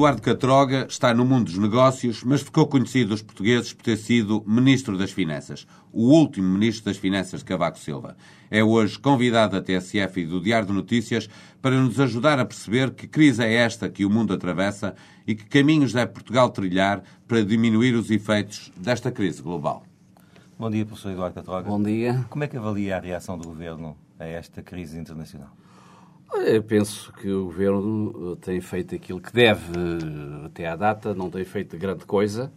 Eduardo Catroga está no mundo dos negócios, mas ficou conhecido aos portugueses por ter sido Ministro das Finanças, o último Ministro das Finanças de Cavaco Silva. É hoje convidado da TSF e do Diário de Notícias para nos ajudar a perceber que crise é esta que o mundo atravessa e que caminhos deve Portugal trilhar para diminuir os efeitos desta crise global. Bom dia, professor Eduardo Catroga. Bom dia. Como é que avalia a reação do Governo a esta crise internacional? Eu penso que o Governo tem feito aquilo que deve até à data, não tem feito grande coisa,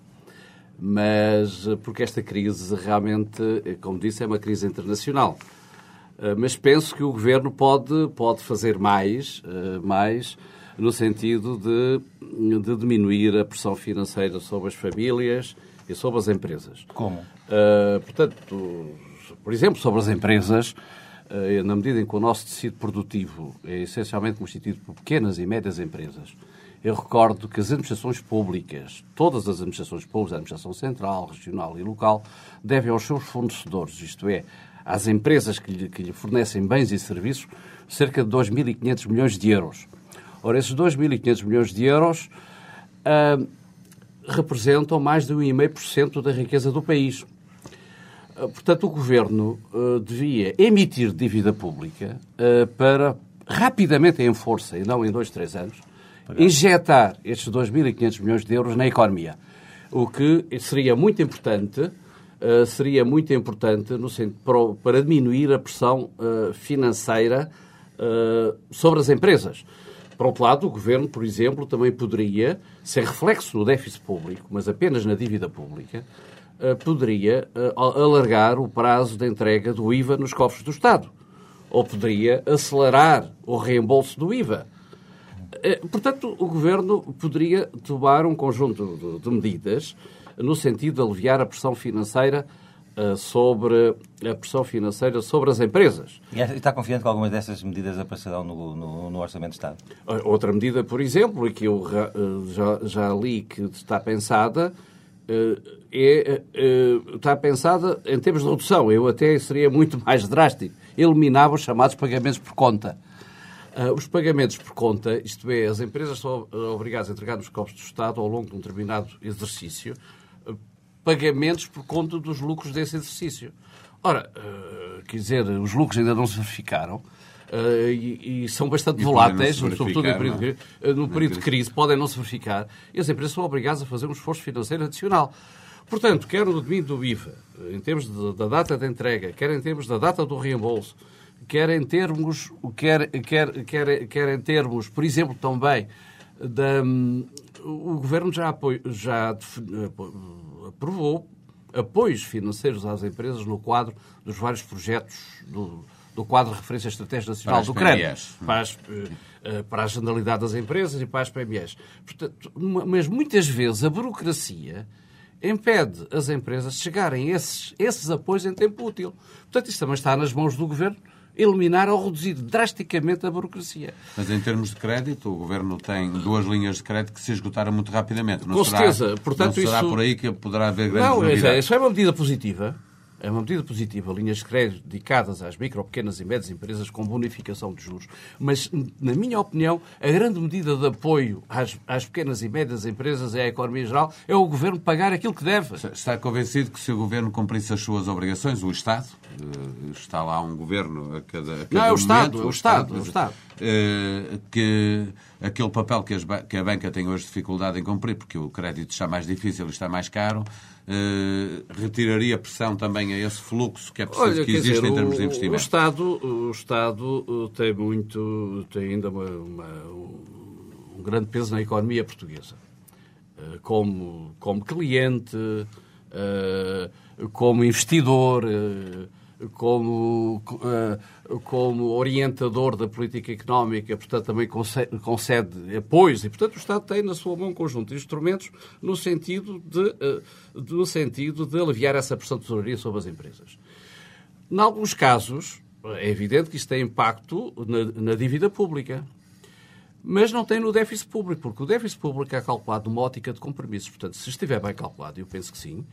mas porque esta crise realmente, como disse, é uma crise internacional. Mas penso que o Governo pode, pode fazer mais, mais no sentido de, de diminuir a pressão financeira sobre as famílias e sobre as empresas. Como? Portanto, por exemplo, sobre as empresas, na medida em que o nosso tecido produtivo é essencialmente constituído por pequenas e médias empresas, eu recordo que as administrações públicas, todas as administrações públicas, a administração central, regional e local, devem aos seus fornecedores, isto é, às empresas que lhe, que lhe fornecem bens e serviços, cerca de 2.500 milhões de euros. Ora, esses 2.500 milhões de euros uh, representam mais de 1,5% da riqueza do país. Portanto, o Governo uh, devia emitir dívida pública uh, para, rapidamente em força, e não em dois, três anos, injetar estes 2.500 milhões de euros na economia. O que seria muito importante, uh, seria muito importante no para, para diminuir a pressão financeira sobre as empresas. Por outro lado, o Governo, por exemplo, também poderia, ser reflexo do déficit público, mas apenas na dívida pública, poderia alargar o prazo de entrega do IVA nos cofres do Estado. Ou poderia acelerar o reembolso do IVA. Portanto, o Governo poderia tomar um conjunto de medidas no sentido de aliviar a pressão financeira sobre a pressão financeira sobre as empresas. E está confiante que algumas dessas medidas aparecerão no, no, no Orçamento de Estado? Outra medida, por exemplo, e que eu já, já li que está pensada, é, está pensada em termos de redução. Eu até seria muito mais drástico. Eliminava os chamados pagamentos por conta. Os pagamentos por conta, isto é, as empresas são obrigadas a entregar nos cofres do Estado ao longo de um determinado exercício pagamentos por conta dos lucros desse exercício. Ora, quer dizer, os lucros ainda não se verificaram e, e, são bastante voláteis, podem não se sobretudo no período, é? de, no período de crise, podem não se verificar e as empresas são obrigadas a fazer um esforço financeiro adicional. Portanto, quer no domínio do IVA, em termos de, da data de entrega, quer em termos da data do reembolso, quer em termos, quer, quer, quer, quer em termos, por exemplo, também da, o Governo já, apoio, já aprovou apoios financeiros às empresas no quadro dos vários projetos do, do quadro de referência estratégica nacional do crédito, para, as, eh, para a generalidade das empresas e para as PMEs. Portanto, mas muitas vezes a burocracia impede as empresas de chegarem a esses, esses apoios em tempo útil. Portanto, isso também está nas mãos do Governo eliminar ou reduzir drasticamente a burocracia. Mas em termos de crédito, o Governo tem duas linhas de crédito que se esgotaram muito rapidamente. Não Com será, certeza. Portanto, não será isso- por aí que poderá haver grandes Não, é, novidades. isso é uma medida positiva. É uma medida positiva, linhas de crédito dedicadas às micro, pequenas e médias empresas com bonificação de juros. Mas, na minha opinião, a grande medida de apoio às, às pequenas e médias empresas e à economia geral é o governo pagar aquilo que deve. Está convencido que se o Governo cumprisse as suas obrigações, o Estado, eh, está lá um Governo a cada, a cada Não, é o momento, Estado, é o Estado, é o Estado. eh, que aquele papel que, as que a banca tem hoje dificuldade em cumprir, porque o crédito está mais difícil e está mais caro, eh, retiraria pressão também a esse fluxo que é preciso que quer existe dizer, em termos de o, o investimento. Estado, o Estado uh, tem muito, tem ainda uma- uma- um grande peso na economia portuguesa. Uh, Como, como cliente, uh, como investidor, como, eh, como orientador da política económica, portanto, também concede, apoios e, portanto, o Estado tem na sua mão um conjunto de instrumentos no sentido de, eh, no sentido de aliviar essa pressão de tesouraria sobre as empresas. Em alguns casos, é evidente que isto tem impacto na, na dívida pública mas não tem no déficit público, porque o déficit público é calculado numa ótica de compromissos. Portanto, se estiver bem calculado, e eu penso que sim,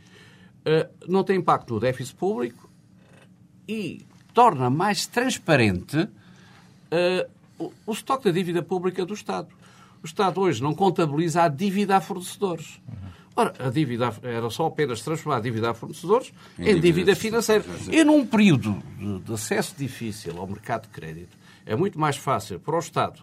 eh, não tem impacto no déficit público e torna mais transparente eh, o estoque da dívida pública do Estado. O Estado hoje não contabiliza a dívida a fornecedores. Ora, a dívida era só apenas transformar a dívida a fornecedores em, em dívida, dívida financeira. E num período de acesso difícil ao mercado de crédito, é muito mais fácil para o Estado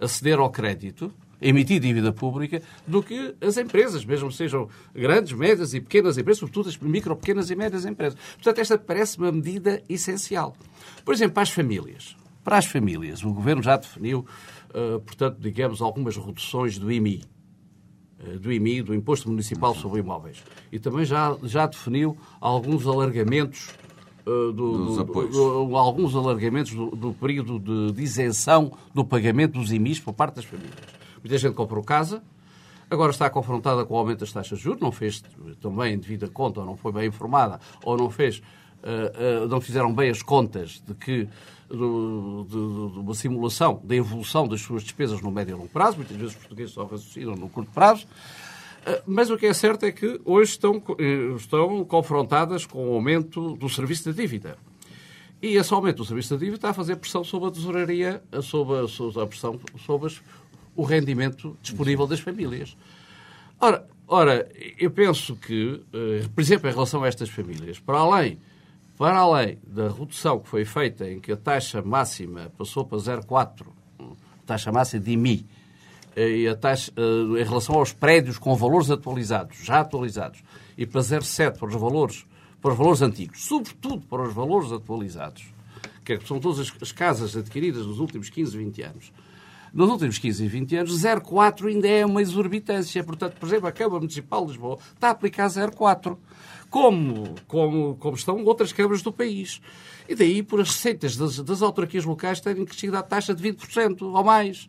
aceder ao crédito, emitir dívida pública, do que as empresas, mesmo sejam grandes, médias e pequenas empresas, sobretudo as micro, pequenas e médias empresas. Portanto, esta parece uma medida essencial. Por exemplo, para as famílias. Para as famílias, o Governo já definiu, uh, portanto, digamos, algumas reduções do IMI, uh, do IMI, do Imposto Municipal sobre Imóveis. E também já, já definiu alguns alargamentos Uh, do, do, do, alguns alargamentos do, período de, de, isenção do pagamento dos IMIs por parte das famílias. Muita gente comprou casa, agora está confrontada com o aumento das taxas de juros, não fez também devida conta, ou não foi bem informada, ou não fez, uh, uh, não fizeram bem as contas de que de, de, uma simulação da evolução das suas despesas no médio e longo prazo. Muitas vezes os portugueses só raciocinam no curto prazo. Ah, mas o que é certo é que hoje estão, eh, estão confrontadas com o aumento do serviço da dívida. E esse aumento do serviço da dívida está a fazer pressão sobre a tesouraria, sobre sobre a pressão sobre o rendimento disponível das famílias. Ora, ora, eu penso que, eh, por exemplo, em relação a estas famílias, para além, para além da redução que foi feita em que a taxa máxima passou para 0,4, taxa máxima de IMI, eh, e a taxa, eh, em relação aos prédios com valores atualizados, já atualizados, e para 0,7 para os valores, para os valores antigos, sobretudo para os valores atualizados, que são todas as casas adquiridas nos últimos 15, 20 anos, nos últimos 15 e 20 anos, 0,4 ainda é uma exorbitância. Portanto, por exemplo, a Câmara Municipal de Lisboa está a aplicar 0,4, como, como, como estão outras câmaras do país. E daí, por as receitas das, das autarquias locais terem crescido à taxa de 20% ou mais.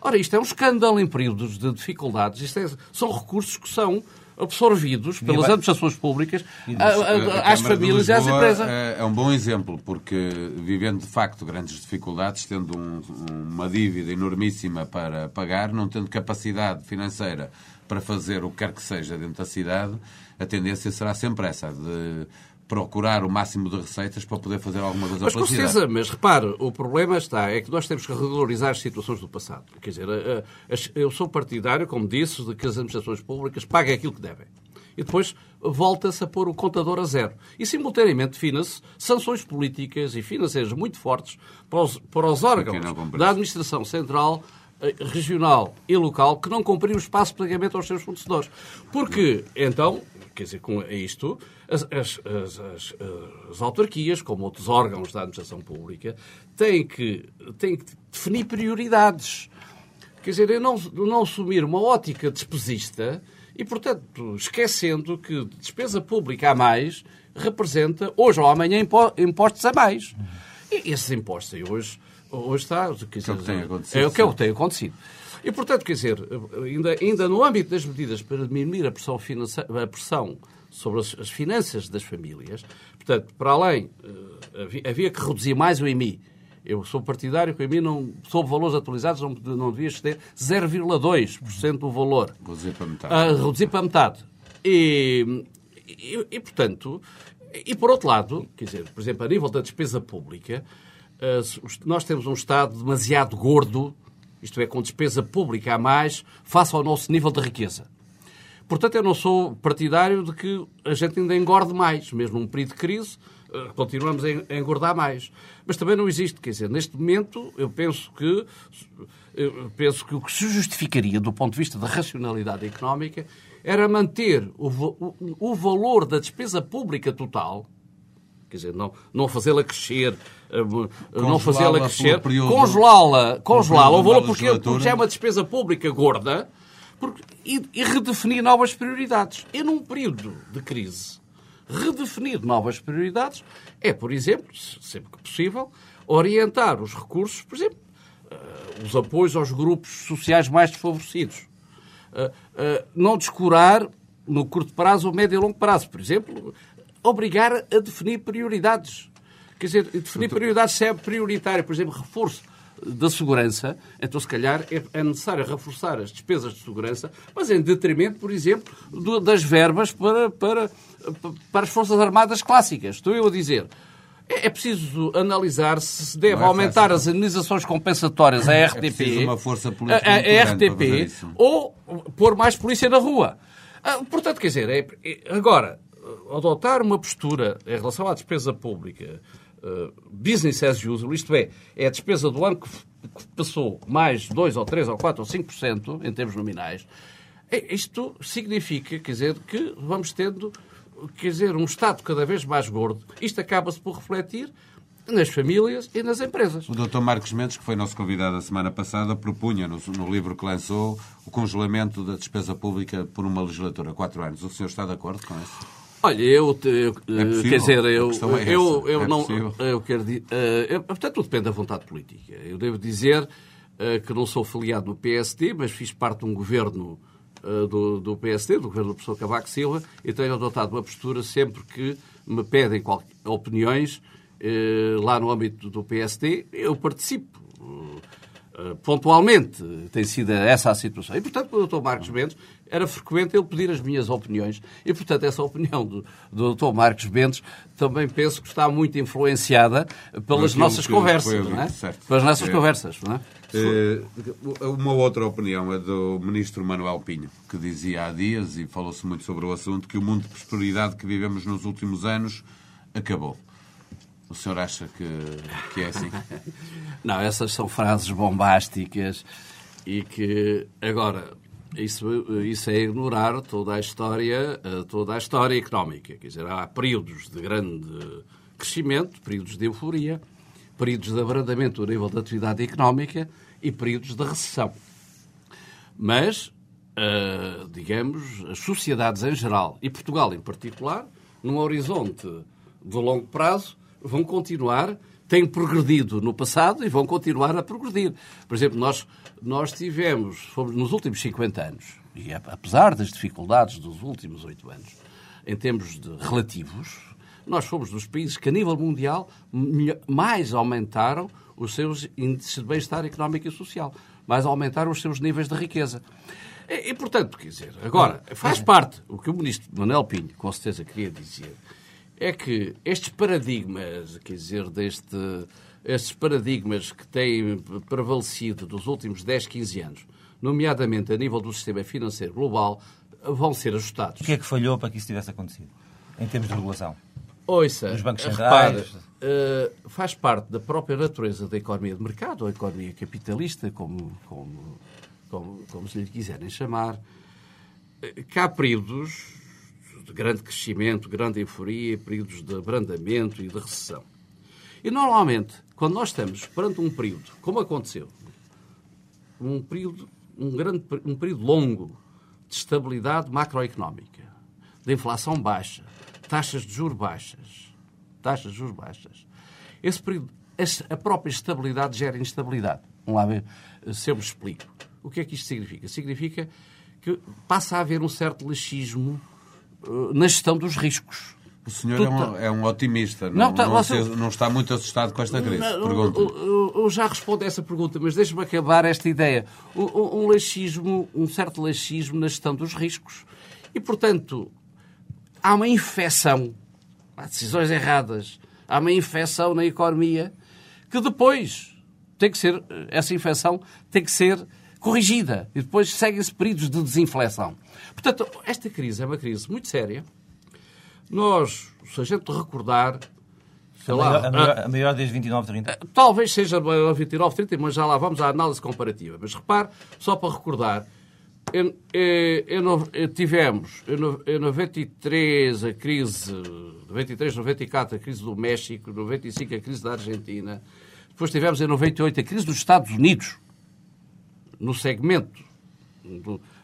Ora, isto é um escândalo em períodos de dificuldades. Isto é, são recursos que são absorvidos pelas administrações públicas a, a, às famílias e às empresas. É, é um bom exemplo, porque vivendo de facto grandes dificuldades, tendo um, uma dívida enormíssima para pagar, não tendo capacidade financeira para fazer o que quer que seja dentro da cidade, a tendência será sempre essa, de procurar o máximo de receitas para poder fazer alguma coisa Mas com certeza, mas repare, o problema está, é que nós temos que regularizar as situações do passado. Quer dizer, eu sou partidário, como disse, de que as administrações públicas paguem aquilo que devem. E depois volta-se a pôr o contador a zero. E, simultaneamente, defina-se sanções políticas e financeiras muito fortes para os, para os órgãos da administração central eh, regional e local que não cumpriram o espaço de pagamento aos seus fornecedores. Porque, então, quer dizer, com isto, as, as, as, as, autarquias, como outros órgãos da administração pública, têm que, têm que definir prioridades. Quer dizer, não, não assumir uma ótica despesista e, portanto, esquecendo que despesa pública a mais representa, hoje ou amanhã, impostos a mais. E esses impostos aí hoje, hoje está... Dizer, é o que tem acontecido. É o que, é o que tem acontecido. E, portanto, quer dizer, ainda, ainda no âmbito das medidas para diminuir a pressão, a pressão sobre as, as finanças das famílias. Portanto, para além, uh, havia, havia, que reduzir mais o IMI. Eu sou partidário que o IMI, não, sob valores atualizados, não, não devia exceder 0,2% do valor. Reduzir para metade. Uh, reduzir para metade. E, e, e, portanto, e por outro lado, quer dizer, por exemplo, a nível da despesa pública, uh, nós temos um Estado demasiado gordo, isto é, com despesa pública a mais, face ao nosso nível de riqueza. Portanto, eu não sou partidário de que a gente ainda engorde mais. Mesmo num período de crise, eh, continuamos a engordar mais. Mas também não existe, quer dizer, neste momento eu penso que eu penso que o que se justificaria do ponto de vista da racionalidade económica era manter o, o, o valor da despesa pública total, quer dizer, não, não fazê-la crescer, eh, não fazê-la crescer, congelá-la, congelá-la, valor porque, porque já é uma despesa pública gorda, porque, e, e, redefinir novas prioridades. E num período de crise, redefinir novas prioridades é, por exemplo, sempre que possível, orientar os recursos, por exemplo, uh, os apoios aos grupos sociais mais desfavorecidos. Não descurar no curto prazo ou médio e longo prazo. Por exemplo, obrigar a definir prioridades. Quer dizer, definir prioridades se é prioritário, por exemplo, reforço da segurança, então se calhar é, é necessário reforçar as despesas de segurança, mas em detrimento, por exemplo, do, das verbas para, para, para as Forças Armadas clássicas. Estou eu a dizer. É, é preciso analisar se se deve é aumentar fácil. as indenizações compensatórias à RTP, é uma força política a, a, RTP ou pôr mais polícia na rua. Ah, portanto, quer dizer, é, é, agora, adotar uma postura em relação à despesa pública uh, business as usual, isto é, é a despesa do ano que, que passou mais 2 ou 3 ou 4 ou 5% em termos nominais, é, isto significa, quer dizer, que vamos tendo, quer dizer, um Estado cada vez mais gordo. Isto acaba-se por refletir nas famílias e nas empresas. O Dr. Marcos Mendes, que foi nosso convidado a semana passada, propunha no, no, livro que lançou o congelamento da despesa pública por uma legislatura, quatro anos. O senhor está de acordo com isso? Olha, eu, eu é quer dizer, eu, é eu, eu é não, eu quero dizer, uh, portanto, tudo depende da vontade política. Eu devo dizer uh, que não sou filiado no PSD, mas fiz parte de um governo do, do PSD, do governo do professor Cavaco Silva, e tenho adotado uma postura sempre que me pedem opiniões lá no âmbito do PSD, eu participo eh, pontualmente tem sido essa a situação. E, portanto, o Dr. Marcos Mendes era frequente ele pedir as minhas opiniões. E, portanto, essa opinião do, do Dr. Marcos Mendes também penso que está muito influenciada pelas nossas conversas. Não é? Pelas nossas é. conversas. Não é? é? uma outra opinião é do ministro Manuel Pinho, que dizia há dias, e falou-se muito sobre o assunto, que o mundo de prosperidade que vivemos nos últimos anos acabou. O senhor acha que, que é assim? Não, essas são frases bombásticas e que, agora, isso, isso é ignorar toda a história, eh, toda a história económica. Quer dizer, há períodos de grande crescimento, períodos de euforia, períodos de abrandamento do nível da atividade económica e períodos de recessão. Mas, uh, digamos, as sociedades em geral, e Portugal em particular, num horizonte de longo prazo, vão continuar, têm progredido no passado e vão continuar a progredir. Por exemplo, nós, nós tivemos, fomos, nos últimos 50 anos, e apesar das dificuldades dos últimos 8 anos, em termos de relativos, nós fomos dos países que, a nível mundial, mais aumentaram os seus índices de bem-estar económico e social, mais aumentaram os seus níveis de riqueza. E, e, portanto, quer dizer, agora, faz parte, o que o ministro Manuel Pinho, com certeza, queria dizer, é que estes paradigmas, quer dizer, deste, estes paradigmas que têm prevalecido dos últimos 10, 15 anos, nomeadamente a nível do sistema financeiro global, vão ser ajustados. O que é que falhou para que isso tivesse acontecido, em termos de regulação? Ouça, Os bancos. Repare, uh, faz parte da própria natureza da economia de mercado, ou economia capitalista, como, como, como, como se lhe quiserem chamar, eh, que há períodos de grande crescimento, grande euforia, períodos de abrandamento e de recessão. E normalmente, quando nós estamos perante um período, como aconteceu, um período, um grande, um período longo de estabilidade macroeconómica, de inflação baixa, taxas de juros baixas, taxas de juros baixas, esse período, a própria estabilidade gera instabilidade. Vamos lá ver se eu me explico. O que é que isto significa? Significa que passa a haver um certo laxismo na gestão dos riscos. O senhor é um, é um, otimista, não, não, tá, não, não, está muito assustado com esta crise? Eu, eu, já respondo a essa pergunta, mas deixe-me acabar esta ideia. Um, um, laxismo, um certo laxismo na gestão dos riscos. E, portanto, há uma infecção, há decisões erradas, há uma infecção na economia que depois tem que ser, essa infecção tem que ser corrigida. E depois seguem-se períodos de desinflação. Portanto, esta crise é uma crise muito séria. Nós, se a gente recordar, sei a lá... Maior, a, maior, a maior desde 29, 30? Eh, talvez seja a maior 29, 30, mas já lá vamos à análise comparativa. Mas repare, só para recordar, em, em, em, tivemos em 93 a crise, 93, 94 a crise do México, 95 a crise da Argentina, depois tivemos em 98 a crise dos Estados Unidos, no segmento,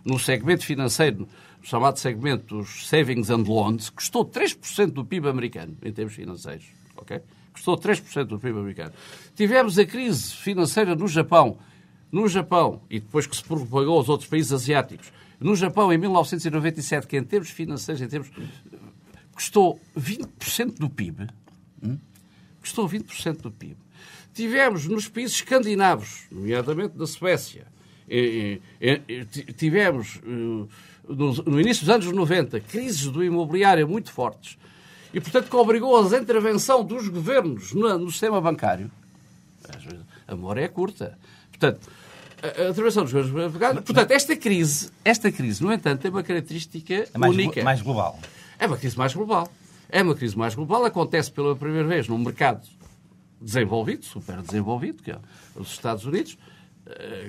no segmento financeiro chamado segmento dos savings and loans, custou 3% do PIB americano, em termos financeiros. ok? Custou 3% do PIB americano. Tivemos a crise financeira no Japão, no Japão, e depois que se propagou aos outros países asiáticos. No Japão, em 1997, que em termos financeiros, em termos, custou 20% do PIB. Hum? Custou 20% do PIB. Tivemos nos países escandinavos, nomeadamente na Suécia, tivemos no início dos anos 90 crises do imobiliário muito fortes e, portanto, que obrigou a intervenção dos governos no sistema bancário. A memória é curta. Portanto, a intervenção dos governos bancários. Portanto, esta crise, esta crise, no entanto, tem uma característica é mais, única. mais global. É uma crise mais global. É uma crise mais global. Acontece pela primeira vez num mercado desenvolvido, super desenvolvido, que é os Estados Unidos, eh,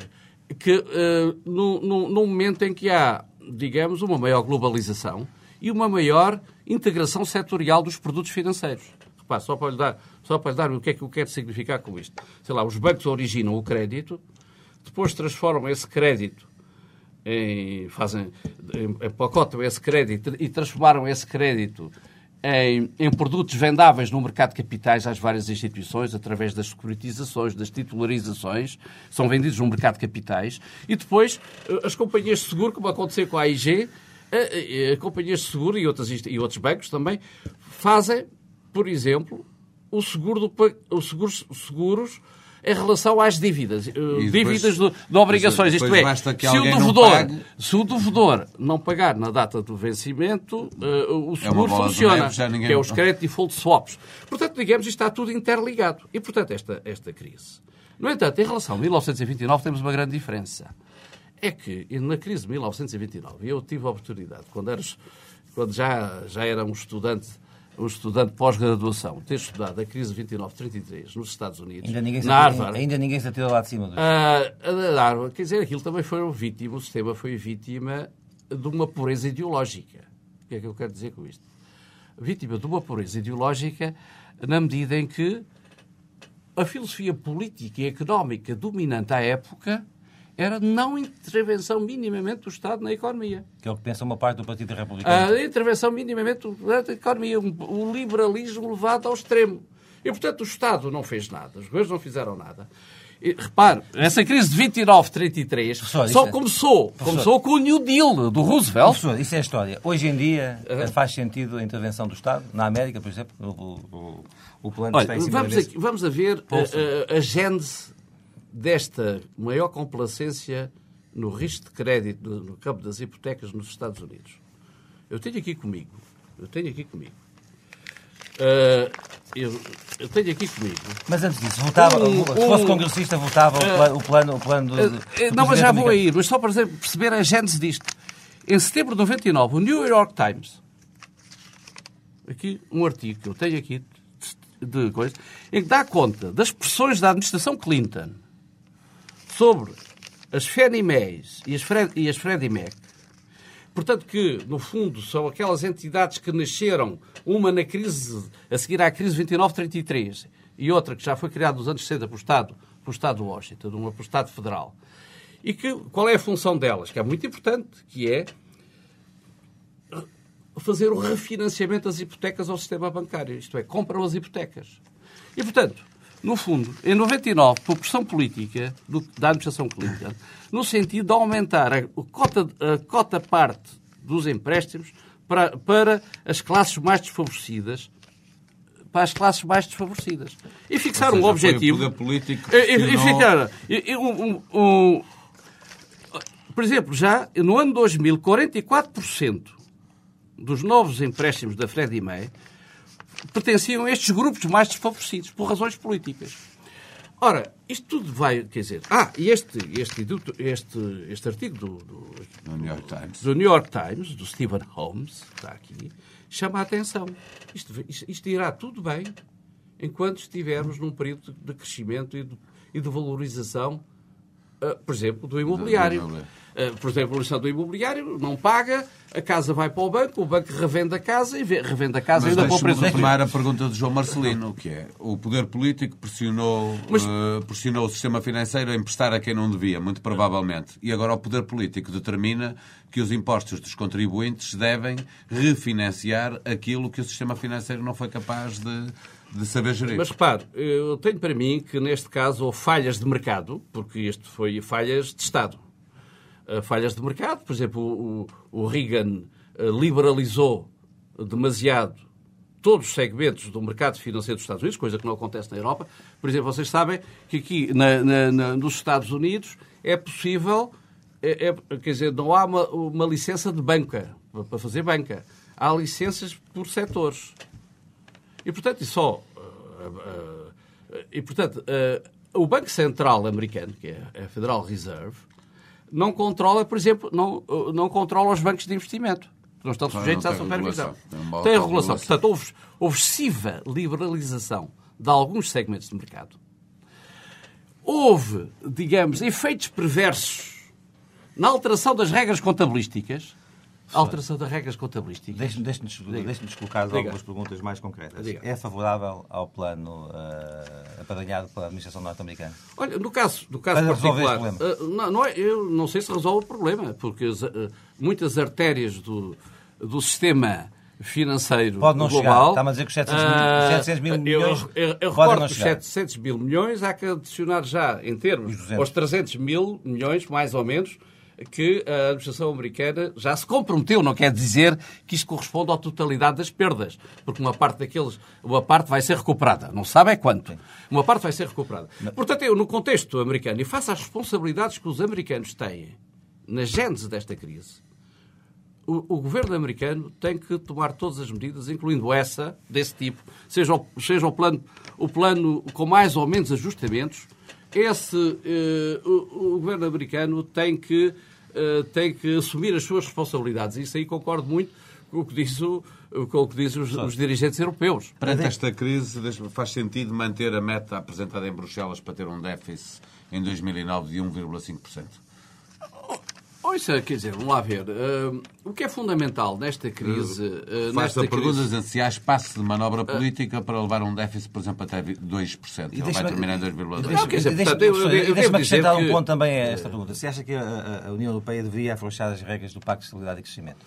que eh, num, momento em que há, digamos, uma maior globalização e uma maior integração setorial dos produtos financeiros. Repare, só para lhe dar, só para lhe dar o que é que eu quero significar com isto. Sei lá, os bancos originam o crédito, depois transformam esse crédito em, fazem, em, pacotam esse crédito e transformaram esse crédito em, em, produtos vendáveis no mercado de capitais às várias instituições, através das securitizações, das titularizações, são vendidos no mercado de capitais, e depois eh, as companhias de seguro, como aconteceu com a AIG, a, a, a companhias de seguro e, outras, e outros bancos também, fazem, por exemplo, o seguro do, o seguros, seguros em relação às dívidas, depois, dívidas de, de obrigações. Isto é, se o, devedor, se o devedor não pagar na data do vencimento, uh, o é seguro é funciona, neve, que é os credit default swaps. Portanto, digamos, isto está tudo interligado. E, portanto, esta, esta crise. No entanto, em relação a 1929, temos uma grande diferença. É que, na crise de 1929, eu tive a oportunidade, quando, eras, quando já, já era um estudante um estudante pós-graduação ter estudado a crise 29-33 nos Estados Unidos, ainda ninguém na Harvard... Ainda ninguém se atira lá de cima. Uh, a Harvard, quer dizer, aquilo também foi vítima, o sistema foi vítima de uma pureza ideológica. O que é que eu quero dizer com isto? Vítima de uma pureza ideológica na medida em que a filosofia política e económica dominante à época era não intervenção minimamente do Estado na economia. Que é o que pensa uma parte do Partido Republicano. A intervenção minimamente da economia, o liberalismo levado ao extremo. E, portanto, o Estado não fez nada, os governos não fizeram nada. E, repare, essa crise de 29, 33 só é... começou, começou com o New Deal do Roosevelt. Professor, isso é a história. Hoje em dia uhum. faz sentido a intervenção do Estado? Na América, por exemplo, o, o, o plano Olha, está em cima vamos, aqui, vamos a ver a, a, a gênese desta maior complacência no risco de crédito no campo das hipotecas nos Estados Unidos. Eu tenho aqui comigo, eu tenho aqui comigo, uh, eu, eu, tenho aqui comigo. Mas antes disso, votava, um, se fosse congressista, votava uh, o plano, o plano do, uh, Não, mas já vou aí, mas só para perceber a gênese disto. Em setembro de 99, o New York Times, aqui um artigo que eu tenho aqui de, de coisa, em que dá conta das pressões da administração Clinton sobre as Fannie Mae's e as, Fred, e as portanto que, no fundo, são aquelas entidades que nasceram, uma na crise, a seguir à crise 29-33, e outra que já foi criada nos anos 60 pelo Estado, pelo Estado de Washington, uma pelo Estado Federal. E que, qual é a função delas? Que é muito importante, que é fazer o refinanciamento das hipotecas ao sistema bancário. Isto é, compram as hipotecas. E, portanto, no fundo, em 99, por pressão política do, da administração Clinton, no sentido de aumentar a cota, a cota parte dos empréstimos para, para as classes mais desfavorecidas, para as classes mais desfavorecidas. E fixar seja, um objetivo. político e, e, ficar, e, um, um, por exemplo, já no ano 2000, 44% dos novos empréstimos da Freddie Mae pertenciam a estes grupos mais desfavorecidos, por razões políticas. Ora, isto tudo vai, quer dizer... Ah, e este, este, este, este artigo do, do, do, New York Times. do New York Times, do Stephen Holmes, que está aqui, chama a atenção. Isto, isto, isto irá tudo bem enquanto estivermos num período de crescimento e de, e de valorização por exemplo, do imobiliário. Uh, por exemplo, a lição do imobiliário não paga, a casa vai para o banco, o banco revende a casa e revende a casa Mas ainda com o preço retomar a pergunta de João Marcelino, que é o poder político pressionou, Mas- eh, pressionou o sistema financeiro a emprestar a quem não devia, muito provavelmente. E agora o poder político determina que os impostos dos contribuintes devem refinanciar aquilo que o sistema financeiro não foi capaz de, de saber gerir. Mas repare, eu tenho para mim que neste caso houve falhas de mercado, porque isto foi falhas de Estado. Uh, falhas de mercado, por exemplo, o, o Reagan uh, liberalizou demasiado todos os segmentos do mercado financeiro dos Estados Unidos, coisa que não acontece na Europa. Por exemplo, vocês sabem que aqui na- na- na- nos Estados Unidos é possível, é- é- quer dizer, não há uma, uma licença de banca, para fazer banca. Há licenças por setores. E, portanto, e só. uh, uh, e, portanto, uh, o Banco Central americano, que é a Federal Reserve, não controla, por exemplo, não, não controla os bancos de investimento. Não estão sujeitos não à supervisão. regulação. Tem Tem regulação. Portanto, houve, houve excessiva liberalização de alguns segmentos de mercado. Houve, digamos, efeitos perversos na alteração das regras contabilísticas. Alteração das regras contabilísticas. Deixe-nos deixe deixe colocar Diga. algumas perguntas mais concretas. Diga. É favorável ao plano uh, apadrinhado pela administração norte-americana? Olha, no caso, no caso Para particular, ah, não, não é- eu não sei se resolve o problema, porque as, ah, muitas artérias do, do sistema financeiro Pode não chegar. global... Está-me a dizer que os 700 mil- ah, 700 mil eu- milhões Eu, eu, podem recordo que os chegar. 700 mil milhões há que adicionar já, em termos, Os 200. aos 300 mil milhões, mais ou menos, que a administração americana já se comprometeu. Não quer dizer que isto corresponde à totalidade das perdas, porque uma parte daqueles, uma parte vai ser recuperada. Não sabe é quanto. Uma parte vai ser recuperada. Portanto, eu, no contexto americano, e face às responsabilidades que os americanos têm na gênese desta crise, o, o governo americano tem que tomar todas as medidas, incluindo essa, desse tipo, seja o, seja o, plano, o plano com mais ou menos ajustamentos. Esse, eh, o, o governo americano tem que, eh, tem que assumir as suas responsabilidades. Isso aí concordo muito com o que diz, o, com o que diz os, os dirigentes europeus. Perante esta crise, faz sentido manter a meta apresentada em Bruxelas para ter um déficit em 2009 de 1,5%. Ouça, quer dizer, vamos lá ver. eh, o que é fundamental nesta crise... eh, Faz nesta a pergunta crise- se há espaço de manobra política para levar um déficit, por exemplo, até 2%. Ele vai terminar em e 2,2%. Não, quer dizer, Deixa-me acrescentar um que- ponto também a esta pergunta. Se acha que a, a- União Europeia deveria afrouxar as regras do Pacto de Estabilidade e Crescimento?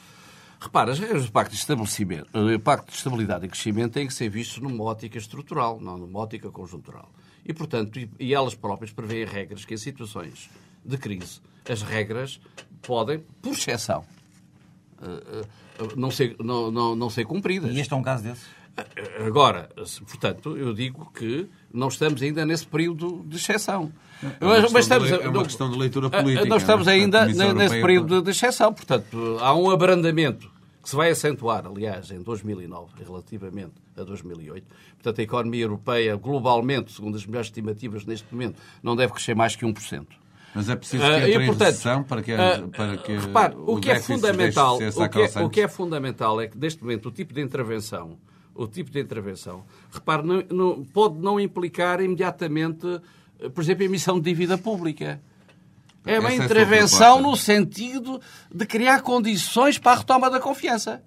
Repara, as regras do Pacto de Estabelecimento, o Pacto de Estabilidade e Crescimento têm que ser vistos numa ótica estrutural, não numa ótica conjuntural. E, portanto, e, e elas próprias prevêem regras que, em situações de crise, as regras podem, por exceção, eh, eh, não ser, não, não, não ser cumpridas. E este é um caso desse? Agora, se- portanto, eu digo que não estamos ainda nesse período de exceção. É uma questão de le- é uma questão de leitura política, Nós estamos não é? ainda nesse período de exceção. Portanto, há um abrandamento que se vai acentuar, aliás, em 2009, relativamente a 2008. Portanto, a economia europeia, globalmente, segundo as melhores estimativas neste momento, não deve crescer mais que 1%. Mas é preciso Ah, que entre e, em portanto, recessão para que, ah, para que repare, o que é fundamental, o que é, o que é fundamental é que neste momento o tipo de intervenção, o tipo de intervenção, repare, não, não- pode não implicar imediatamente, eh, por exemplo, a emissão de dívida pública. É uma Essa é intervenção proposta. no sentido de criar condições para a retoma da confiança.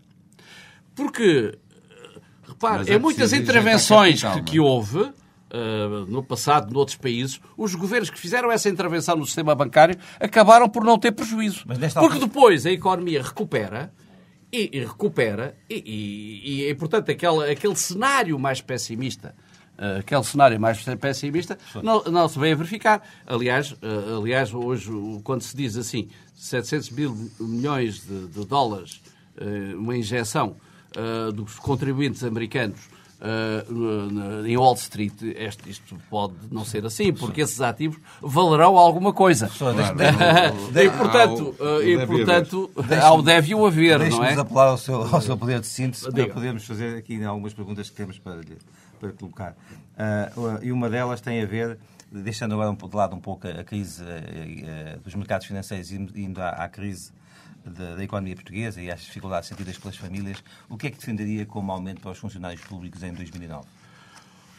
Porque, eh, repare, Mas em é muitas intervenções injetar que, capital, que houve eh, no passado, noutros países, os governos que fizeram essa intervenção no sistema bancário acabaram por não ter prejuízo. Porque altura- depois a economia recupera e, e recupera e, e, e, portanto, aquele, aquele cenário mais pessimista eh, aquele cenário mais pessimista não, não se vem a verificar. Aliás, eh, aliás, hoje, quando se diz assim, 700 mil milhões de, de dólares, eh, uma injeção dos contribuintes americanos no- em Wall Street, este- isto pode não ser assim, porque esses ativos valerão alguma coisa. Claro, E, portanto, Há o- eh, e, portanto há o deve o haver, não é? apelar ao seu, ao seu poder de síntese para Diga. podermos fazer aqui algumas perguntas que temos para, lhe- para colocar. Ah, e uma delas tem a ver, deixando agora um, de lado um pouco a crise eh, dos mercados financeiros e indo à, à crise da, da economia portuguesa e às dificuldades sentidas pelas famílias, o que é que defenderia como aumento para os funcionários públicos em 2009?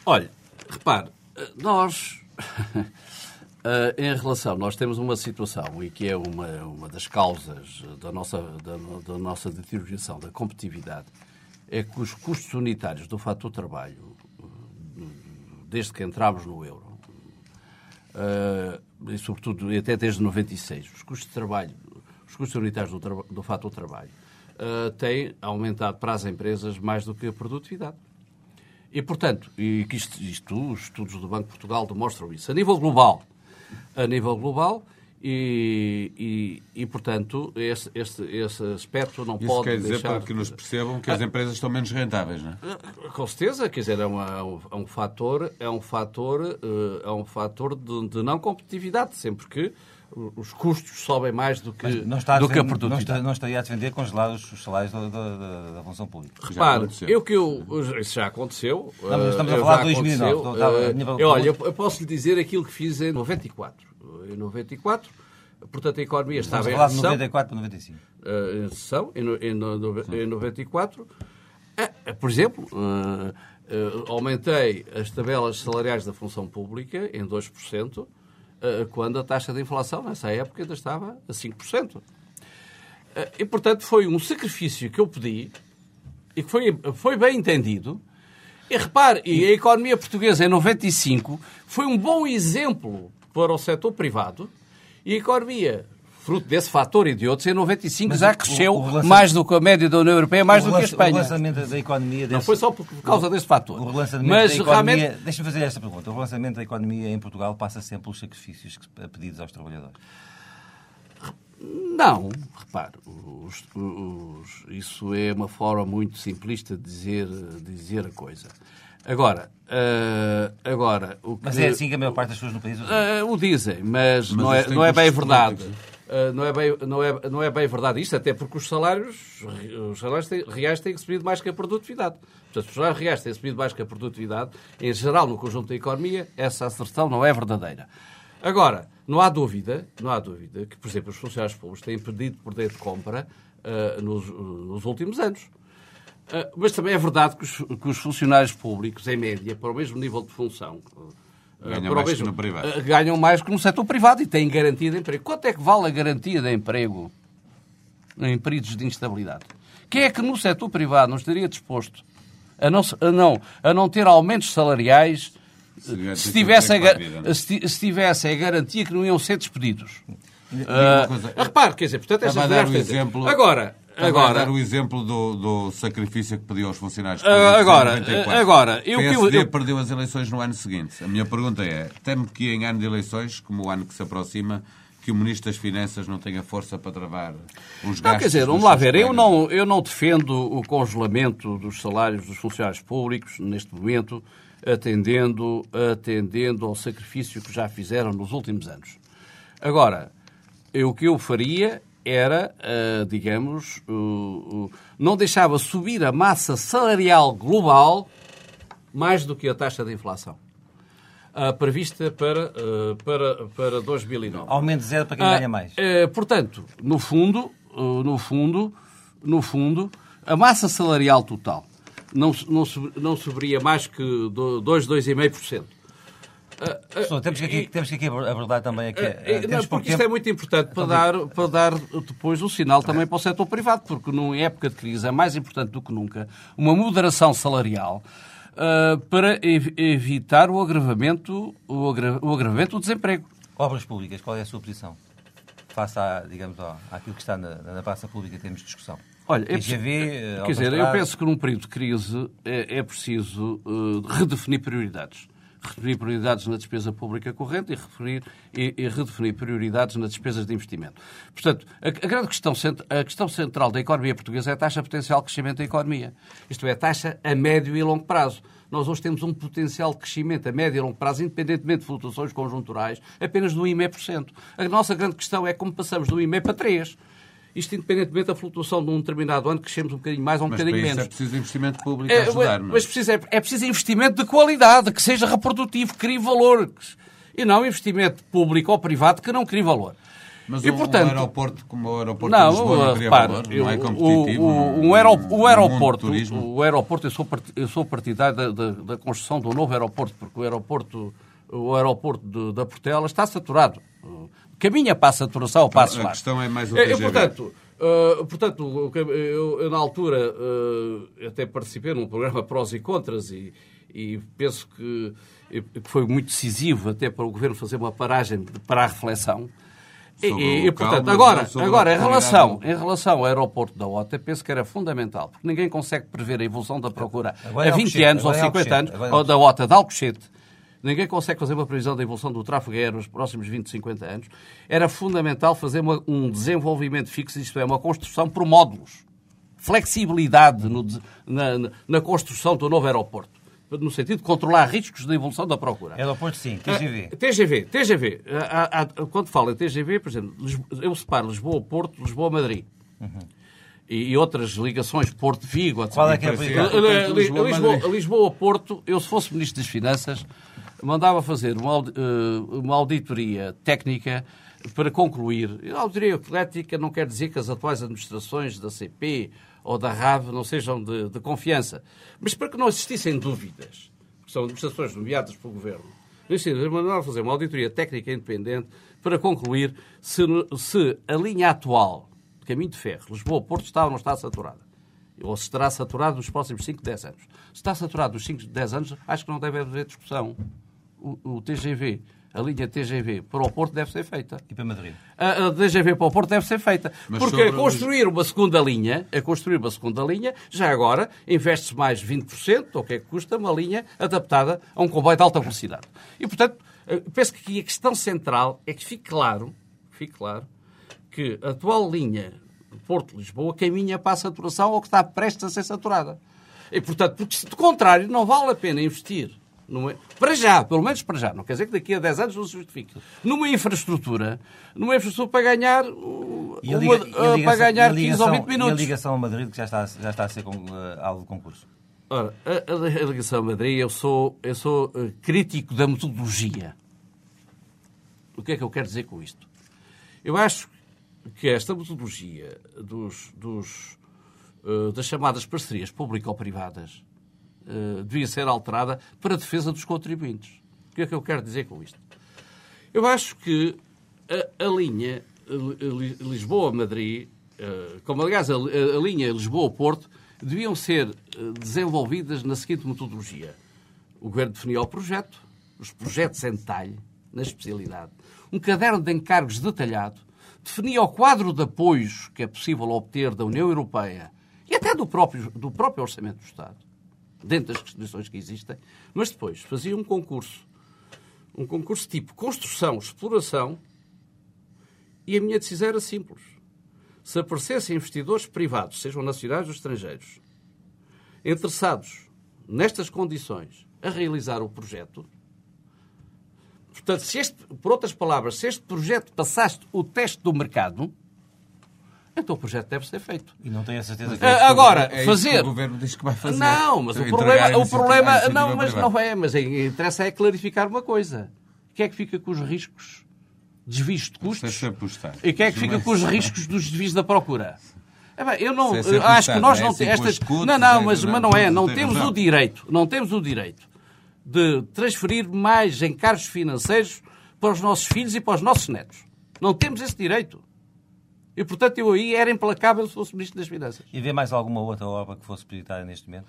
Olha, repare, nós Uh, em relação, nós temos uma situação e que é uma, uma das causas da nossa, da, da nossa deterioração da competitividade, é que os custos unitários do fator trabalho, desde que entramos no euro, uh, e sobretudo até desde 96, os custos de trabalho, os custos unitários do, do fator trabalho, uh, têm aumentado para as empresas mais do que a produtividade. E, portanto, e que isto, isto, os estudos do Banco de Portugal demonstram isso. A nível global, a nível global, e, e, e, portanto, esse, esse, esse aspecto não Isso pode quer dizer deixar... para que nos percebam que as empresas estão menos rentáveis, não é? Com certeza, quer dizer, é, uma, é, um, é um fator, é um fator, eh, é um fator de, de não competitividade, sempre que os custos sobem mais do que, do que a produtividade. Não, está, não estaria a defender congelar os salários da, da, da função pública. Repare, eu que eu, isso já aconteceu. Não, estamos a falar de 2009. Eu, olha, eu posso lhe dizer aquilo que fiz em 94. Em 94, portanto, a economia estava em recessão. de 94 para 95. Em recessão, em, em, em 94. Por exemplo, aumentei as tabelas salariais da função pública em 2%, quando a taxa de inflação, nessa época, ainda estava a 5%. E, portanto, foi um sacrifício que eu pedi e que foi, foi bem entendido. E repare, e a economia portuguesa em 95 foi um bom exemplo para o setor privado e a economia, fruto desse fator e de outros, em 95 Mas já cresceu o, o mais do que a média da União Europeia, mais do que a Espanha. O relançamento da economia... Desse... Não foi só por causa desse fator. O relançamento Mas, da economia... Realmente... Deixa-me fazer esta pergunta. O relançamento da economia em Portugal passa sempre pelos sacrifícios pedidos aos trabalhadores? Não, repare, os, os, isso é uma forma muito simplista de dizer, dizer a coisa. Agora, uh, agora o que, Mas é assim que a maior parte das pessoas no país uh, o dizem, mas, mas não, é, não é bem verdade. Uh, não, é bem, não, é, não é bem verdade isto, até porque os salários, os salários têm, reais têm subido mais que a produtividade. Portanto, os salários reais têm subido mais que a produtividade. Em geral, no conjunto da economia, essa asserção não é verdadeira. Agora, não há dúvida, não há dúvida que, por exemplo, os funcionários públicos têm perdido poder de compra uh, nos, nos últimos anos. Uh, mas também é verdade que os, que os, funcionários públicos, em média, para o mesmo nível de função, ganham mais mesmo, que no privado. Uh, ganham mais que no setor privado e têm garantia de emprego. Quanto é que vale a garantia de emprego em períodos de instabilidade? Quem é que no setor privado não estaria disposto a não, a não, a não ter aumentos salariais se, se tivesse, a, vida, se, se tivesse a garantia que não iam ser despedidos? Uh, repare, quer dizer, portanto, essa dar o exemplo... Agora, Agora, dar o exemplo do, do sacrifício que pediu aos funcionários ah, públicos agora, agora, eu, o PSD eu, perdeu as eleições no ano seguinte. A minha pergunta é, temo que em ano de eleições, como o ano que se aproxima, que o Ministro das Finanças não tenha força para travar os gastos. Não, quer dizer, vamos lá ver, eu não, eu não defendo o congelamento dos salários dos funcionários públicos neste momento, atendendo, atendendo ao sacrifício que já fizeram nos últimos anos. Agora, o que eu faria era, uh, digamos, uh, uh, não deixava subir a massa salarial global mais do que a taxa de inflação. prevista para, para, para 2009. Aumento zero para quem ganha mais. portanto, no fundo, no fundo, no fundo, a massa salarial total não, não, não subiria mais que 2, 2,5%. Professor, temos que aqui, temos que aqui abordar também aqui. Uh, não, porque isto é muito importante para dar, para dar depois um sinal também para o setor privado, porque numa época de crise é mais importante do que nunca uma moderação salarial uh, para ev evitar o agravamento, o, agra o agravamento do desemprego. Obras públicas, qual é a sua posição? Face à, digamos, àquilo que está na, na praça pública em termos de discussão. Olha, é, quer dizer, eu penso que num período de crise é, é preciso uh, redefinir prioridades redefinir prioridades na despesa pública corrente e, referir, e, e redefinir prioridades nas despesas de investimento. Portanto, a, a, grande questão, a questão central da economia portuguesa é a taxa potencial de crescimento da economia. Isto é, a taxa a médio e longo prazo. Nós hoje temos um potencial de crescimento a médio e longo prazo, independentemente de flutuações conjunturais, apenas do 1,5%. A nossa grande questão é como passamos do 1,5% para 3%. Isto independentemente da flutuação de um determinado ano, crescemos um bocadinho mais ou um mas bocadinho menos. é preciso investimento público a ajudar, não é? Mas precisa, é, é preciso investimento de qualidade, que seja reprodutivo, que crie valor. E não investimento público ou privado que não crie valor. Mas e, um, portanto, um aeroporto como o aeroporto não, de Lisboa não cria valor, eu, não é competitivo. O, o, o, aeroporto, o aeroporto, o aeroporto eu, sou eu sou partidário da, da, da, construção do novo aeroporto, porque o aeroporto o aeroporto de, da Portela está saturado. Caminha para a saturação passo A lá. questão é mais o É, TGV. portanto, uh, portanto eu, eu, na altura uh, até participei num programa prós e contras e, e penso que, que foi muito decisivo até para o Governo fazer uma paragem para a reflexão. E, Sobre e, e, portanto, mas agora, a agora em, relação, em relação ao aeroporto da OTA, penso que era fundamental, porque ninguém consegue prever a evolução da procura Agora a 20 Alcochete, anos ou agora é 50 anos, é ou da OTA de Alcochete. Ninguém consegue fazer uma previsão da evolução do tráfego aéreo nos próximos 20, 50 anos. Era fundamental fazer uma- um desenvolvimento fixo, isto é, uma construção por módulos. Flexibilidade no na, na- construção do novo aeroporto. No sentido de controlar riscos da evolução da procura. Aeroporto sim, TGV. Ah, TGV, TGV. Ah, ah, ah, quando falo em TGV, por exemplo, eu separo Lisboa-Porto, Lisboa-Madrid. E, e outras ligações, Porto-Vigo, etc. Qual é que é a eh, Lisboa. Lisboa-Porto, eu se fosse Ministro das Finanças, mandava fazer uma, eh, uma auditoria técnica para concluir. A auditoria técnica não quer dizer que as atuais administrações da CP ou da RAV não sejam de, de confiança, mas para que não existissem dúvidas, que são administrações nomeadas pelo Governo, mandava fazer uma auditoria técnica independente para concluir se, se a linha atual de caminho de ferro, Lisboa-Porto, está ou não está saturada ou se estará saturado nos próximos 5, 10 anos. Se está saturado nos 5, 10 anos, acho que não deve haver discussão. O, o TGV, a linha TGV para o Porto deve ser feita. E para Madrid. A, a TGV para o Porto deve ser feita. Mas Porque a construir uma segunda linha, a construir uma segunda linha, já agora investe-se mais 20%, ou o que é que custa, uma linha adaptada a um comboio de alta velocidade. E, portanto, eh, penso que aqui a questão central é que fique claro, fique claro, que a atual linha Porto-Lisboa caminha para a saturação ou que está prestes a ser saturada. E, portanto, porque se de contrário não vale a pena investir, numa- para já, pelo menos para já, não quer dizer que daqui a 10 anos não se justifique, numa infraestrutura, numa infraestrutura para ganhar, uma- liga- ligação- para ganhar a 15 ou ligação- 20 E a minutos. ligação a Madrid, que já está, já está a ser eh, alvo de concurso. Ora, a, a, ligação a Madrid, eu sou, eu sou uh, crítico da metodologia. O que é que eu quero dizer com isto? Eu acho que esta metodologia dos, dos, das chamadas parcerias público-privadas uh, devia ser alterada para a defesa dos contribuintes. O que é que eu quero dizer com isto? Eu acho que a, a linha Li- Lisboa-Madrid, uh, como aliás a, a linha Lisboa-Porto, deviam ser desenvolvidas na seguinte metodologia. O Governo definia o projeto, os projetos em detalhe, na especialidade, um caderno de encargos detalhado, definia o quadro de apoios que é possível obter da União Europeia e até do próprio, do próprio Orçamento do Estado, dentro das restrições que existem, mas depois fazia um concurso um concurso tipo construção, exploração, e a minha decisão era simples. Se aparecessem investidores privados, sejam nacionais ou estrangeiros, interessados nestas condições a realizar o projeto, portanto, se este, por outras palavras, se este projeto passasse o teste do mercado, então o projeto deve ser feito. E não tenho a certeza que... Ah, Agora, É fazer. que o governo diz que vai fazer. Não, mas o problema, o problema não, mas não é, mas é- interessa é clarificar uma coisa. Quem é que fica com os riscos? Desvios de custos? Apostar. E quem é que fica com os riscos dos desvios da procura? É bem, eu não, é acho que nós é não assim temos estas. Não, não, é, mas, não, mas não é, não não tem temos o direito, não temos o direito de transferir mais encargos financeiros para os nossos filhos e para os nossos netos. Não temos esse direito. E portanto eu aí era implacável se fosse Ministro das Finanças. E vê mais alguma outra obra que fosse prioritária neste momento?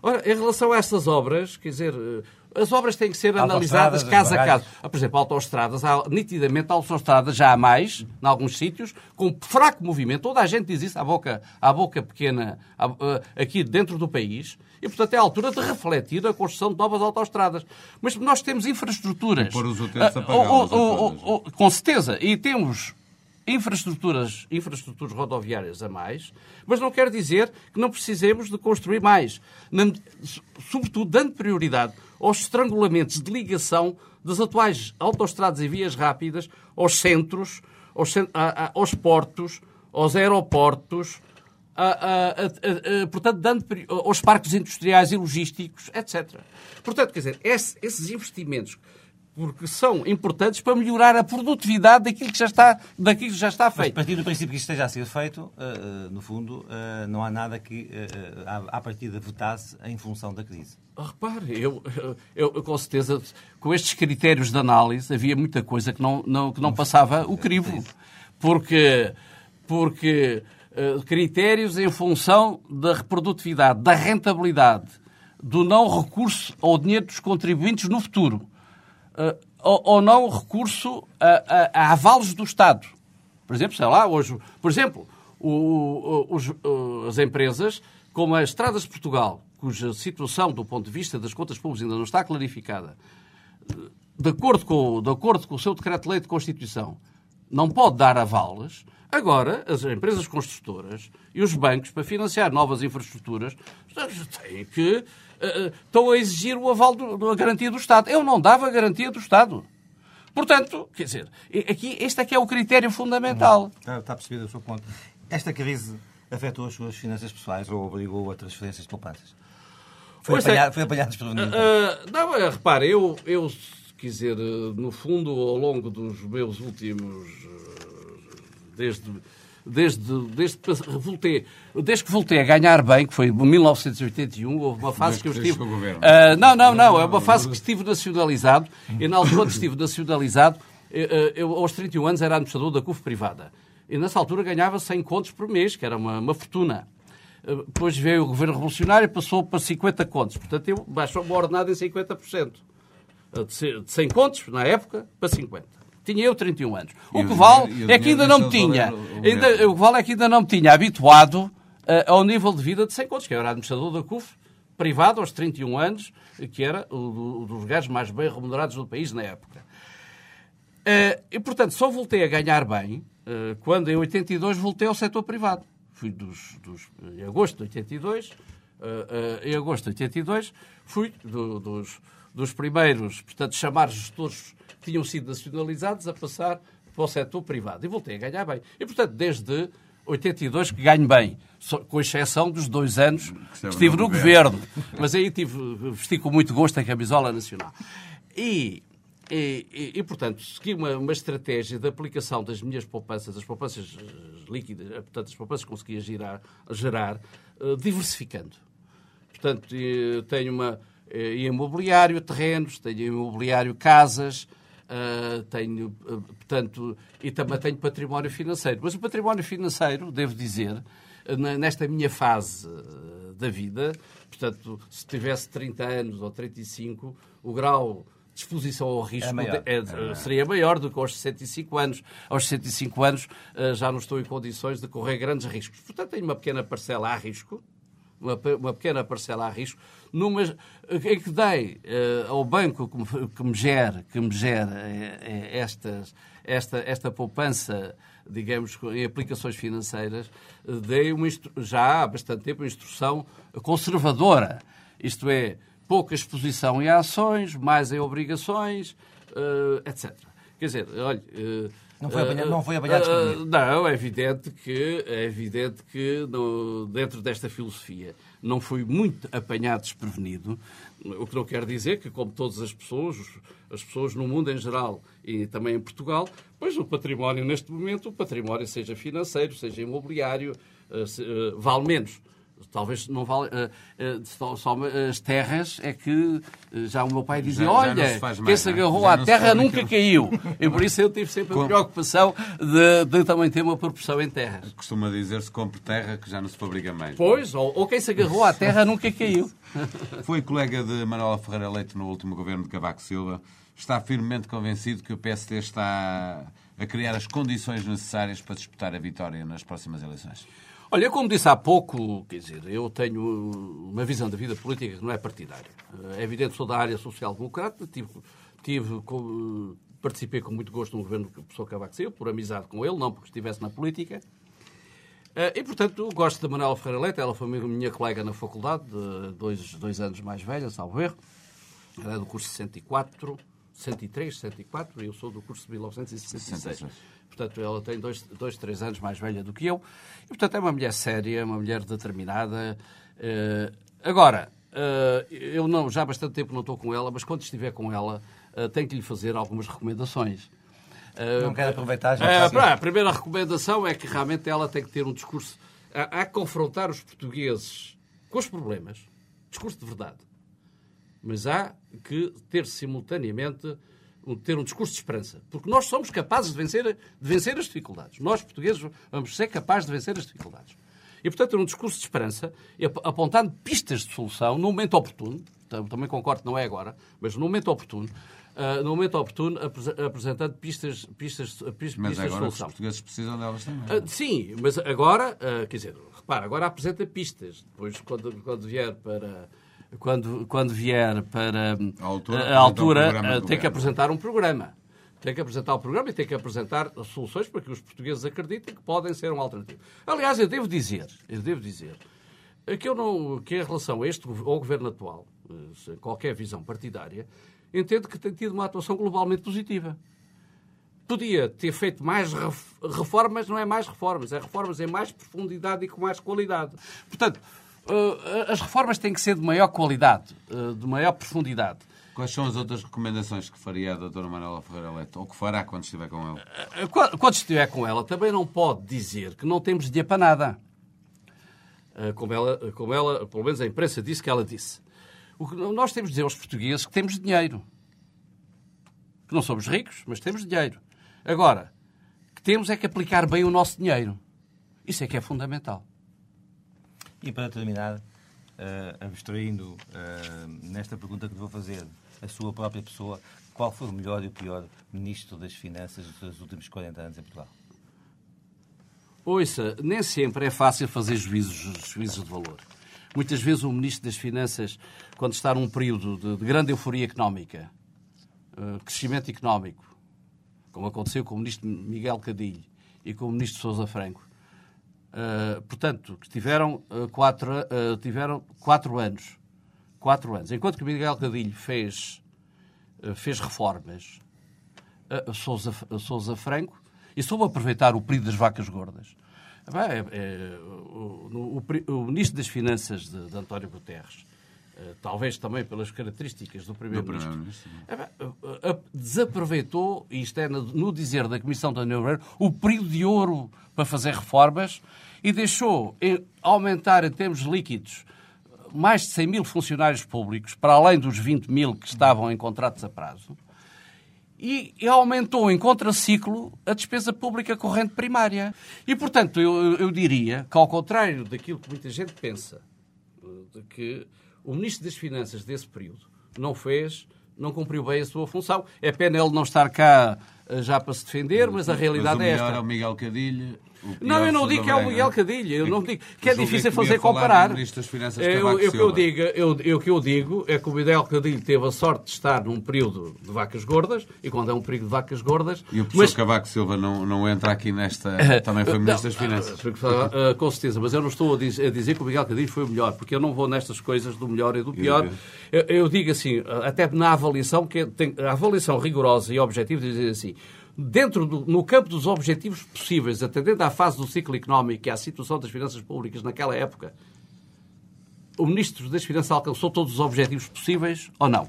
Ora, em relação a estas obras, quer dizer, eh, as obras têm que ser analisadas caso a caso. Ah, Por exemplo, autoestradas, há, nitidamente autoestradas já há mais, em alguns sítios, com fraco movimento. Toda a gente diz isso à boca, à boca pequena, à- eh, aqui dentro do país. E, portanto, é a altura de refletir a construção de novas autoestradas. Mas nós temos infraestruturas. E pôr os utentes a Ah, pagá-las oh, oh, a oh, oh, com certeza. E temos infraestruturas, infraestruturas rodoviárias a mais, mas não quer dizer que não precisemos de construir mais. Sobretudo dando prioridade aos estrangulamentos de ligação das atuais autoestradas e vias rápidas aos centros, aos, aos portos, aos aeroportos, a- a- a- portanto, dando aos parques industriais e logísticos, etc. Portanto, quer dizer, esse- esses investimentos porque são importantes para melhorar a produtividade daquilo que já está, daquilo que já está Mas, feito. partindo do princípio que isto esteja a ser feito, eh, eh, no fundo, eh, não há nada que, eh, à à partida, votasse em função da crise. Ah, Repare, eu, eu, eu, com certeza, com estes critérios de análise, havia muita coisa que não, não, que não passava o crivo. Porque, porque critérios em função da reprodutividade, da rentabilidade, do não recurso ao dinheiro dos contribuintes no futuro, eh, ou, ou não recurso a, a- a avalos do Estado. Por exemplo, sei lá, hoje, por exemplo, o- o- os, uh, as empresas, como as Estradas de Portugal, cuja situação do ponto de vista das contas públicas ainda não está clarificada, de acordo com, de acordo com o seu decreto-lei de Constituição, não pode dar avalos, agora as empresas construtoras e os bancos, para financiar novas infraestruturas, têm que, estão a exigir o aval do- da garantia do Estado. Eu não dava a garantia do Estado. Portanto, quer dizer, aqui, este é que é o critério fundamental. Está, está percebido o seu ponto. Esta crise afetou as suas finanças pessoais ou obrigou a transferências de poupanças? Foi Pois é. apanhado, foi apanhado desprevenido. Ah, não, é, repare, eu, eu, quiser, eh, no fundo, ao longo dos meus últimos. eh, Desde, desde, desde, que voltei, desde que voltei a ganhar bem, que foi em 1981, houve uma fase Desde que eu que estive. Ah, não, não, não, é uma fase que estive nacionalizado. E na altura, quando estive nacionalizado, eh, eh, eu, aos 31 anos era administrador da CUF privada. E nessa altura ganhava 100 contos por mês, que era uma, uma fortuna. Uh, Depois veio o governo revolucionário e passou para 50 contos. Portanto, eu baixou o ordenado em 50%. Uh, De ce- de 100 contos, na época, para 50. Tinha eu 31 anos. O que vale é que ainda não me tinha. o- ainda- que vale é que ainda não me tinha habituado uh, ao nível de vida de 100 contos, que eu era administrador da CUF, privado aos 31 anos, que era o dos gajos mais bem remunerados do país na época. Eh, e, portanto, só voltei a ganhar bem eh, quando, em 82, voltei ao setor privado. Fui dos, dos- em agosto de 82, eh, eh, em agosto de 82, fui do- dos, dos primeiros, portanto, chamar gestores tinham sido nacionalizados a passar para o setor privado. E voltei a ganhar bem. E, portanto, desde 82 que ganho bem, com exceção dos dois anos que estive no no governo. governo. Mas aí tive, vesti com muito gosto a camisola nacional. E, e, e- e, portanto, segui uma, uma estratégia de aplicação das minhas poupanças, das poupanças eh, líquidas, eh, portanto, as poupanças que conseguia girar, gerar, eh, diversificando. Portanto, tenho uma imobiliário, terrenos, tenho imobiliário, casas, eh, tenho, eh, portanto, e também tenho património financeiro. Mas o património financeiro, devo dizer, nesta minha fase eh, da vida, portanto, se tivesse 30 anos ou 35, o grau de exposição ao risco maior. é- é- seria maior do que aos 65 anos. Aos 65 anos já não estou em condições de correr grandes riscos. Portanto, tenho uma pequena parcela a risco, uma, uma pequena parcela a risco, numa, em que dei eh, ao banco que me, que me gere, que me gere eh, estas, esta, esta poupança, digamos, em aplicações financeiras, eh, dei uma, já há bastante tempo uma instrução conservadora. Isto é, pouca exposição em ações, mais em obrigações, eh, etc. Quer dizer, olha... eh, Não foi apanhado- eh, não foi apanhado desprevenido. não, é evidente que, é evidente que no- dentro desta filosofia não fui muito apanhado desprevenido, o que não quer dizer que, como todas as pessoas, as pessoas no mundo em geral e também em Portugal, pois o património, neste momento, o património seja financeiro, seja imobiliário, eh, se- vale menos. Talvez não vale. eh, eh, só, só as terras é que eh, já o meu pai dizia: Já- olha, quem se é? agarrou Já à terra nunca caiu. E por isso eu tive sempre a Com- preocupação de, de também ter uma proporção em terras. Costuma dizer-se compre terra que já não se fabrica mais. Pois, ou, ou quem se agarrou à terra nunca caiu. Foi colega de Manuela Ferreira Leite no último governo de Cavaco Silva. Está firmemente convencido que o PSD está a criar as condições necessárias para disputar a vitória nas próximas eleições. Olha, como disse há pouco, quer dizer, eu tenho uma visão da vida política que não é partidária. É evidente sou da área social-democrata, tive, tive, participei com muito gosto no governo do professor Cavaco Silva, por amizade com ele, não porque estivesse na política. Eh, E, portanto, gosto da Manuela Ferreira Leite, ela foi minha colega na faculdade, de dois, dois anos mais velha, salvo erro. Ela é do curso 64, 63, 64, e eu sou do curso de 1966. 66. Portanto, ela tem dois, dois, três anos mais velha do que eu. E, portanto, é uma mulher séria, uma mulher determinada. Eh, agora, eh, eu não, já há bastante tempo não estou com ela, mas quando estiver com ela, uh, tenho que lhe fazer algumas recomendações. Uh, Não quero aproveitar já. Uh, a primeira recomendação é que realmente ela tem que ter um discurso. Há, há que confrontar os portugueses com os problemas. Discurso de verdade. Mas há que ter simultaneamente ter um discurso de esperança. Porque nós somos capazes de vencer, de vencer as dificuldades. Nós, portugueses, vamos ser capazes de vencer as dificuldades. E, portanto, ter um discurso de esperança, apontando pistas de solução no momento oportuno, também concordo que não é agora, mas no momento oportuno, Uh, no momento oportuno, apresentando pistas, pistas, pistas, mas pistas agora de solução. os portugueses precisam delas também. Uh, sim, mas agora, uh, quer dizer, repara, agora apresenta pistas. Depois, quando, quando vier para quando, quando vier para a altura, a altura um tem que apresentar um programa. Tem que apresentar o programa e tem que apresentar soluções para que os portugueses acreditem que podem ser uma alternativa. Aliás, eu devo dizer, eu devo dizer que, eu não, que em relação a este, ao governo atual, sem qualquer visão partidária, entendo que tem tido uma atuação globalmente positiva. Podia ter feito mais reformas, não é mais reformas, é reformas em mais profundidade e com mais qualidade. Portanto, eh, as reformas têm que ser de maior qualidade, eh, de maior profundidade. Quais são as outras recomendações que faria a doutora Manuela Ferreira Leite? Ou que fará quando estiver com ela? Eh, quando estiver com ela, também não pode dizer que não temos dinheiro para nada. Como ela, como ela, pelo menos a imprensa disse que ela disse. O que nós temos de dizer aos portugueses que temos dinheiro. Que não somos ricos, mas temos dinheiro. Agora, que temos é que aplicar bem o nosso dinheiro. Isso é que é fundamental. E para terminar, uh, abstraindo uh, nesta pergunta que vou fazer, a sua própria pessoa, qual foi o melhor e o pior ministro das Finanças dos últimos 40 anos em Portugal? Ouça, nem sempre é fácil fazer juízos, juízos de valor. Muitas vezes o Ministro das Finanças, quando está num período de, de grande euforia económica, uh, crescimento económico, como aconteceu com o Ministro Miguel Cadilho e com o Ministro Sousa Franco, Uh, portanto, tiveram, uh, quatro, uh, tiveram quatro anos. Quatro anos. Enquanto que Miguel Cadilho fez, fez reformas, Sousa, Sousa Franco, e soube aproveitar o período das vacas gordas. é, é, o, o, o, Ministro das Finanças de, de António Guterres eh, talvez também pelas características do Primeiro-Ministro, Primeiro é, eh, desaproveitou, e isto é no dizer da Comissão da União Europeia, o período de ouro para fazer reformas e deixou aumentar em termos líquidos mais de 100 mil funcionários públicos, para além dos 20 mil que estavam em contratos a prazo, e, aumentou em contraciclo a despesa pública corrente primária. E, portanto, eu, eu diria que, ao contrário daquilo que muita gente pensa, eh, de que o Ministro das Finanças desse período não fez, não cumpriu bem a sua função. É pena ele não estar cá eh, já para se defender, mas a realidade mas é esta. é o Miguel Cadilho não, eu não digo que é o Miguel Cadilho, eu não digo que é difícil fazer comparar. Eu, eu, que eu digo, eu, eu que eu digo é que o Miguel Cadilho teve a sorte de estar num período de vacas gordas, e quando é um período de vacas gordas... E o professor mas... Cavaco Silva não, não entra aqui nesta... Também foi Ministro das Finanças. Uh, com certeza, mas eu não estou a dizer, a dizer, que o Miguel Cadilho foi o melhor, porque eu não vou nestas coisas do melhor e do pior. Eu, eu digo assim, até na avaliação, que tem, a avaliação rigorosa e objetiva diz assim dentro do, no campo dos objetivos possíveis, atendendo à fase do ciclo económico e à situação das finanças públicas naquela época, o Ministro das Finanças alcançou todos os objetivos possíveis ou não?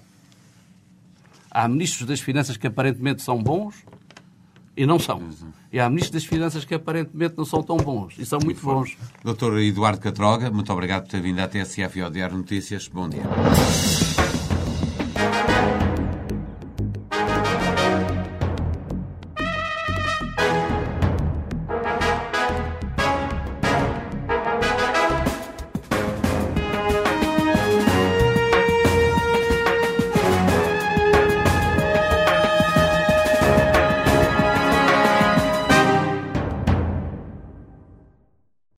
Há Ministros das Finanças que aparentemente são bons e não são. E há Ministros das Finanças que aparentemente não são tão bons e são muito bons. Doutor Eduardo Catroga, muito obrigado por ter vindo à TSF e ao Diário Notícias. Bom dia.